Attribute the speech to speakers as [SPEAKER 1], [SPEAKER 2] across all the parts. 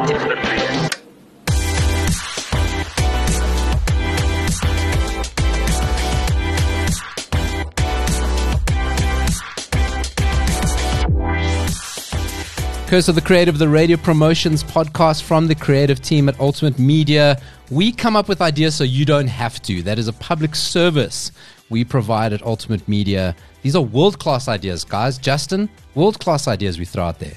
[SPEAKER 1] Curse of the Creative, the radio promotions podcast from the creative team at Ultimate Media. We come up with ideas so you don't have to. That is a public service we provide at Ultimate Media. These are world class ideas, guys. Justin, world class ideas we throw out there.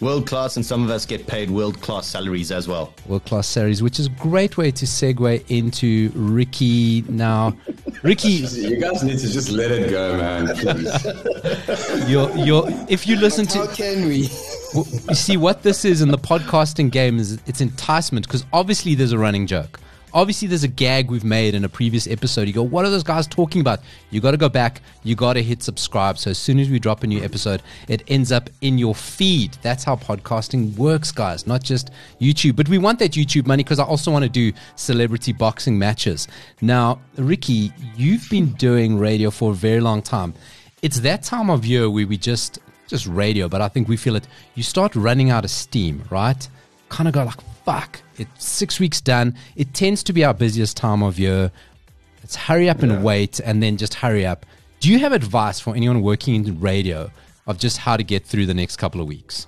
[SPEAKER 2] World class, and some of us get paid world class salaries as well.
[SPEAKER 1] World class salaries, which is a great way to segue into Ricci now. Ricci,
[SPEAKER 3] you guys need to just let it go, man. Please.
[SPEAKER 1] you're, you're, if you listen
[SPEAKER 2] How
[SPEAKER 1] to,
[SPEAKER 2] can we?
[SPEAKER 1] you see what this is in the podcasting game is it's enticement because obviously there's a running joke. Obviously, there's a gag we've made in a previous episode. You go, what are those guys talking about? You got to go back. You got to hit subscribe. So as soon as we drop a new episode, it ends up in your feed. That's how podcasting works, guys. Not just YouTube, but we want that YouTube money because I also want to do celebrity boxing matches. Now, Ricci, you've been doing radio for a very long time. It's that time of year where we just just radio, but I think we feel it. You start running out of steam, right? Kind of go like, fuck, it's six weeks done. It tends to be our busiest time of year. Let's hurry up and wait and then just hurry up. Do you have advice for anyone working in radio of just how to get through the next couple of weeks?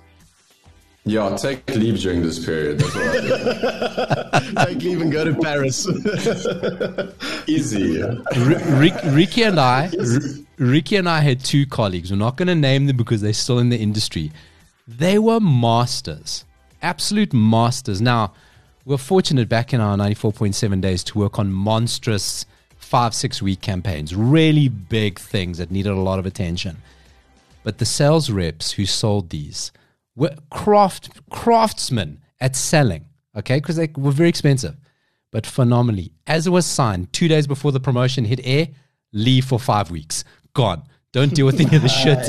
[SPEAKER 3] Yeah, take leave during this period. That's what I do.
[SPEAKER 2] Take leave and go to Paris.
[SPEAKER 3] Easy.
[SPEAKER 1] R- Rick, Ricci and I, R- Ricci and I had two colleagues. We're not going to name them because they're still in the industry. They were masters, absolute masters. Now, we're fortunate back in our 94.7 days to work on monstrous five, six week campaigns, really big things that needed a lot of attention. But the sales reps who sold these were craft craftsmen at selling, okay, because they were very expensive, but phenomenally. As it was signed, two days before the promotion hit air, leave for five weeks, gone. Don't deal with any of the shit.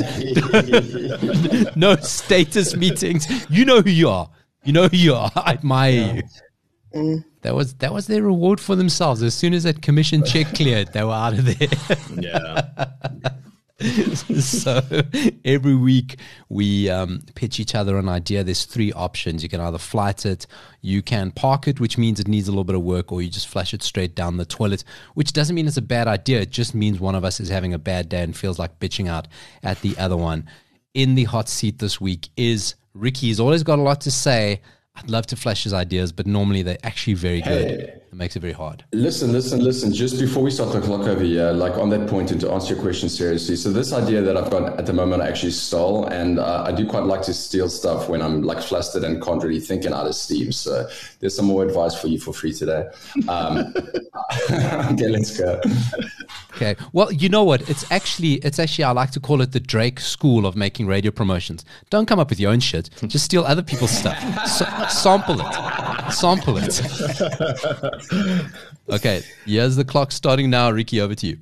[SPEAKER 1] no status meetings. You know who you are. You know who you are. I admire you. That was that was their reward for themselves. As soon as that commission check cleared, they were out of there.
[SPEAKER 2] yeah.
[SPEAKER 1] so every week we um, pitch each other an idea. There's three options. You can either flight it, you can park it, which means it needs a little bit of work, or you just flush it straight down the toilet, which doesn't mean it's a bad idea. It just means one of us is having a bad day and feels like bitching out at the other one. In the hot seat this week is Ricci. He's always got a lot to say. I'd love to flesh his ideas, but normally they're actually very good.
[SPEAKER 3] Hey.
[SPEAKER 1] It makes it very hard.
[SPEAKER 3] Listen, listen, listen. Just before we start the clock over here, like on that point, and to answer your question seriously. So this idea that I've got at the moment, I actually stole, and uh, I do quite like to steal stuff when I'm like flustered and can't really think and out of steam. So there's some more advice for you for free today. Um, okay, let's go.
[SPEAKER 1] Okay. Well, you know what? It's actually it's actually I like to call it the Drake school of making radio promotions. Don't come up with your own shit. Just steal other people's stuff. Sample it. Sample it. okay. Here's the clock starting now. Ricci, over to you.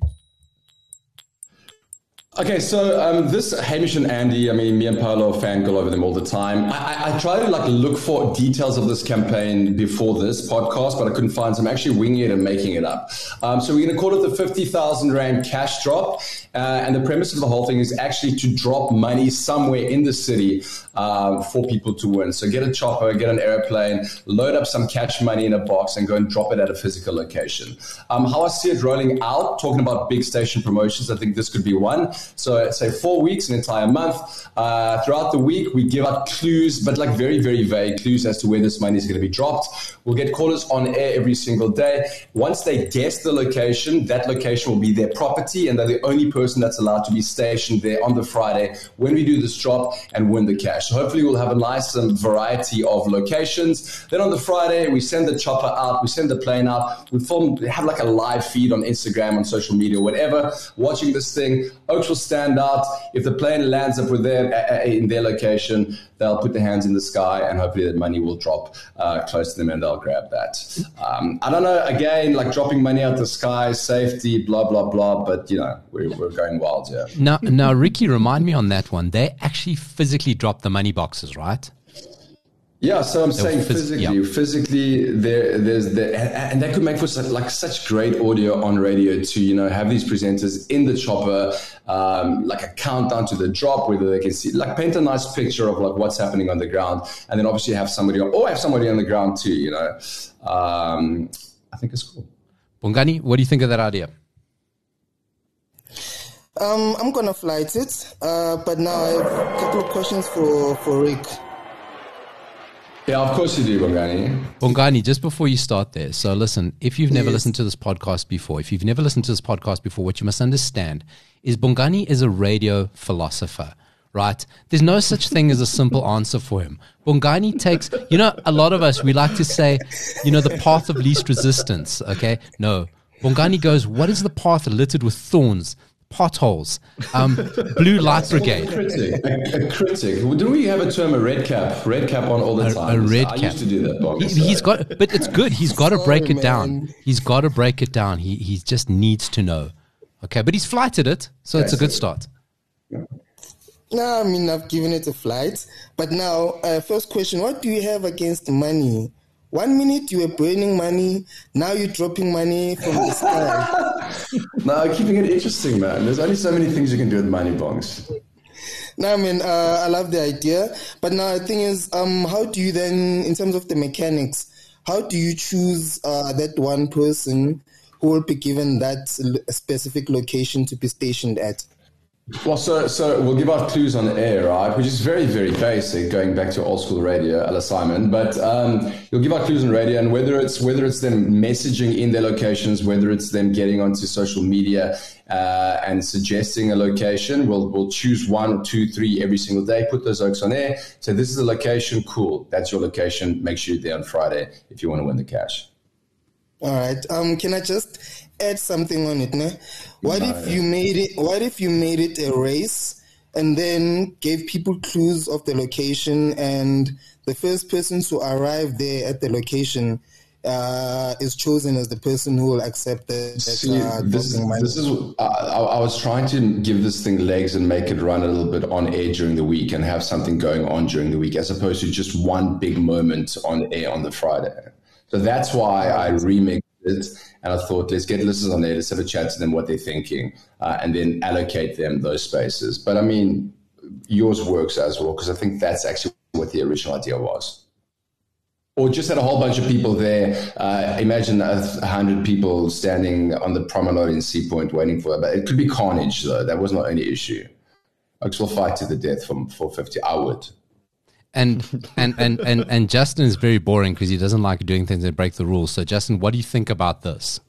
[SPEAKER 3] Okay, so um, this Hamish and Andy, I mean, me and Paolo fangirl over them all the time. I, I, I try to like look for details of this campaign before this podcast, but I couldn't find some. Actually winging it and making it up. Um, so we're going to call it the 50,000 Rand cash drop. Uh, and the premise of the whole thing is actually to drop money somewhere in the city um, for people to win. So get a chopper, get an airplane, load up some cash money in a box and go and drop it at a physical location. Um, how I see it rolling out, talking about big station promotions, I think this could be one. So say four weeks, an entire month. Uh, throughout the week, we give out clues, but like very, very vague clues as to where this money is going to be dropped. We'll get callers on air every single day. Once they guess the location, that location will be their property, and they're the only person that's allowed to be stationed there on the Friday when we do this drop and win the cash. So hopefully, we'll have a nice um, variety of locations. Then on the Friday, we send the chopper out, we send the plane out, we film, have like a live feed on Instagram, on social media, whatever, watching this thing. Oaks will stand out. If the plane lands up with uh, in their location, they'll put their hands in the sky and hopefully that money will drop uh, close to them and they'll grab that. Um, I don't know, again, like dropping money out the sky, safety, blah, blah, blah, but you know, we're, we're going wild here.
[SPEAKER 1] Now, now, Ricci, remind me on that one. They actually physically drop the money boxes, right?
[SPEAKER 3] Yeah, so I'm saying
[SPEAKER 1] phys-
[SPEAKER 3] physically,
[SPEAKER 1] yeah.
[SPEAKER 3] physically, there, there's the, and, and that could make for such, like such great audio on radio to you know have these presenters in the chopper, um, like a countdown to the drop, whether they can see, like paint a nice picture of like what's happening on the ground, and then obviously have somebody on, or have somebody on the ground too. You know, um, I think it's cool.
[SPEAKER 1] Bongani, what do you think of that idea?
[SPEAKER 4] Um, I'm gonna flight it, uh, but now I have a couple of questions for for Rick.
[SPEAKER 3] Yeah, of course you do, Bongani.
[SPEAKER 1] Bongani, just before you start there, so listen, if you've never listened to this podcast before, if you've never listened to this podcast before, what you must understand is Bongani is a radio philosopher, right? There's no such thing as a simple answer for him. Bongani takes, you know, a lot of us, we like to say, you know, the path of least resistance, okay? No. Bongani goes, what is the path littered with thorns, potholes, um, blue light brigade?
[SPEAKER 3] A Critic, a, a critic. Do we have a term, a red cap? Red cap on all the
[SPEAKER 1] A-
[SPEAKER 3] time.
[SPEAKER 1] a red
[SPEAKER 3] I
[SPEAKER 1] cap.
[SPEAKER 3] used to do that, Bong.
[SPEAKER 1] He,
[SPEAKER 3] so-
[SPEAKER 1] he's got, but it's good. He's got to break
[SPEAKER 4] Sorry,
[SPEAKER 1] it down. He's got to break it down. He he just needs to know. Okay, but he's flighted it, so it's a good start.
[SPEAKER 4] No, I mean I've given it a flight, but now uh, first question: What do you have against money? One minute you were burning money, now you're dropping money from the sky.
[SPEAKER 3] No, keeping it interesting, man. There's only so many things you can do with money bongs.
[SPEAKER 4] No, I mean uh, I love the idea, but now the thing is, um, how do you then, in terms of the mechanics, how do you choose uh, that one person who will be given that specific location to be stationed at?
[SPEAKER 3] Well, so so we'll give out clues on air, right? Which is very very basic, going back to old school radio, Ella Simon. But um, you'll give out clues on radio, and whether it's whether it's them messaging in their locations, whether it's them getting onto social media uh, and suggesting a location, we'll we'll choose one, two, three every single day. Put those oaks on air. So this is the location. Cool, that's your location. Make sure you're there on Friday if you want to win the cash.
[SPEAKER 4] All right. Um, can I just add something on it? Ne? What if you made it? What if you made it a race and then gave people clues of the location, and the first person to arrive there at the location uh, is chosen as the person who will accept the, that
[SPEAKER 3] See,
[SPEAKER 4] uh,
[SPEAKER 3] this,
[SPEAKER 4] money?
[SPEAKER 3] this is I, I I was trying to give this thing legs and make it run a little bit on air during the week and have something going on during the week as opposed to just one big moment on air on the Friday. So that's why I remixed it and I thought let's get listeners on there, let's have a chat to them what they're thinking, uh, and then allocate them those spaces. But I mean, yours works as well because I think that's actually what the original idea was or just had a whole bunch of people there. Uh, imagine a hundred people standing on the promenade in Sea Point waiting for it. But it could be carnage, though. That was not any issue. Oaks will fight to the death for, for 50. I would.
[SPEAKER 1] And and and and and Justin is very boring because he doesn't like doing things that break the rules. So Justin, what do you think about this?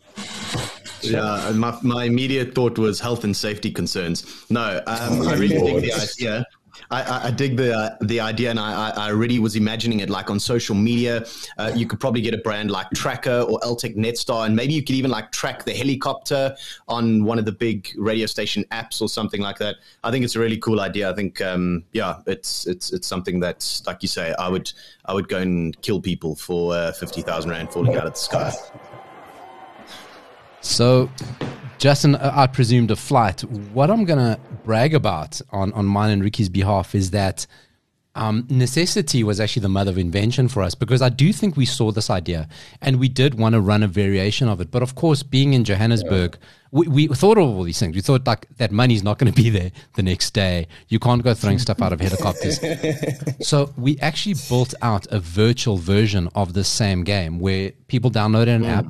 [SPEAKER 2] Yeah, my, my immediate thought was health and safety concerns. No, um, I really think the idea. I, I, dig the uh, the idea, and I, I really was imagining it like on social media. Uh, you could probably get a brand like Tracker or LTEC Netstar, and maybe you could even like track the helicopter on one of the big radio station apps or something like that. I think it's a really cool idea. I think, um, yeah, it's it's it's something that, like you say, I would I would go and kill people for uh, fifty thousand rand falling out of the sky.
[SPEAKER 1] So, Justin, I presumed a flight. What I'm going to brag about on, on mine and Ricci's behalf is that um, necessity was actually the mother of invention for us because I do think we saw this idea and we did want to run a variation of it. But of course, being in Johannesburg, we, we thought of all these things. We thought like that money's not going to be there the next day. You can't go throwing stuff out of helicopters. so we actually built out a virtual version of the same game where people downloaded an app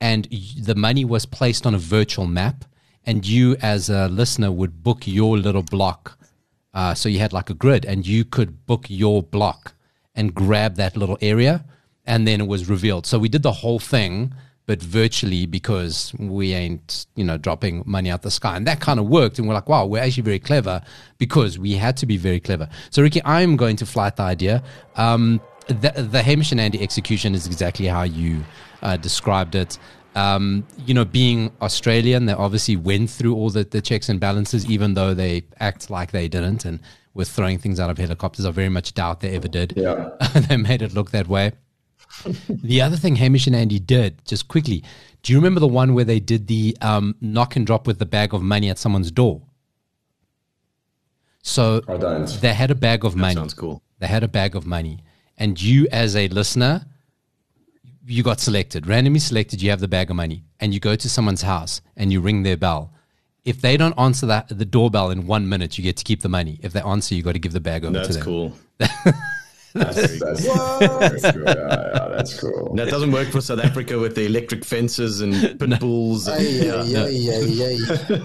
[SPEAKER 1] and the money was placed on a virtual map and you as a listener would book your little block uh, so you had like a grid and you could book your block and grab that little area and then it was revealed. So we did the whole thing but virtually because we ain't you know dropping money out the sky. And that kind of worked and we're like wow we're actually very clever because we had to be very clever. So ricci i'm going to flight the idea. Um, the, the hamish and andy execution is exactly how you uh, described it um, you know, being Australian, they obviously went through all the, the checks and balances, even though they act like they didn't and were throwing things out of helicopters. I very much doubt they ever did.
[SPEAKER 3] Yeah.
[SPEAKER 1] they made it look that way. the other thing Hamish and Andy did, just quickly, do you remember the one where they did the um, knock and drop with the bag of money at someone's door? So
[SPEAKER 3] I don't.
[SPEAKER 1] they had a bag of money.
[SPEAKER 2] sounds cool.
[SPEAKER 1] They had a bag of money, and you as a listener, you got selected, randomly selected, you have the bag of money, and you go to someone's house and you ring their bell. If they don't answer that the doorbell in one minute, you get to keep the money. If they answer, you got to give the bag over to
[SPEAKER 2] That's
[SPEAKER 1] them.
[SPEAKER 2] cool.
[SPEAKER 3] That's, that's, that's cool. Yeah, yeah, that's cool.
[SPEAKER 2] That doesn't work for South Africa with the electric fences and pit bulls. And,
[SPEAKER 4] Ay,
[SPEAKER 2] yeah.
[SPEAKER 4] ay, ay, ay,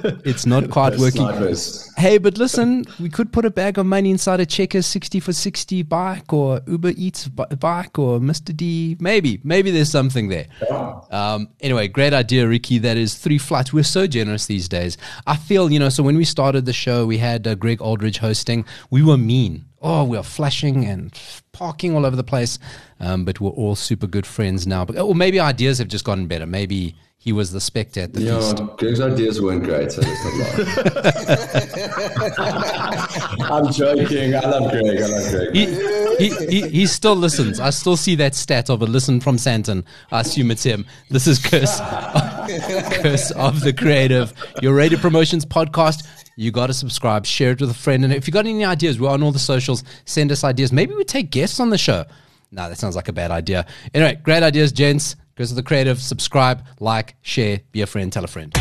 [SPEAKER 4] ay.
[SPEAKER 1] It's not quite
[SPEAKER 3] That's
[SPEAKER 1] working.
[SPEAKER 3] snipers.
[SPEAKER 1] Hey, but listen, we could put a bag of money inside a Checkers 60 for 60 bike or Uber Eats bike or Mr. D. Maybe, maybe there's something there. Um, anyway, great idea, Ricci. That is three flights. We're so generous these days. I feel, you know, so when we started the show, we had uh, Greg Aldridge hosting. We were mean. Oh, we are flashing and parking all over the place. Um, but we're all super good friends now. But, or maybe ideas have just gotten better. Maybe he was the spectre at the feast.
[SPEAKER 3] Yeah, Greg's ideas weren't great, so let's not. I'm joking. I love Greg. I love Greg.
[SPEAKER 1] he, he, he, he still listens. I still see that stat of a listen from Sandton. I assume it's him. This is Curse, Curse of the Creative, your radio promotions podcast. You got to subscribe, share it with a friend. And if you got any ideas, we're on all the socials. Send us ideas. Maybe we take guests on the show. No, that sounds like a bad idea. Anyway, great ideas, gents. Of the Creative. Subscribe, like, share, be a friend, tell a friend.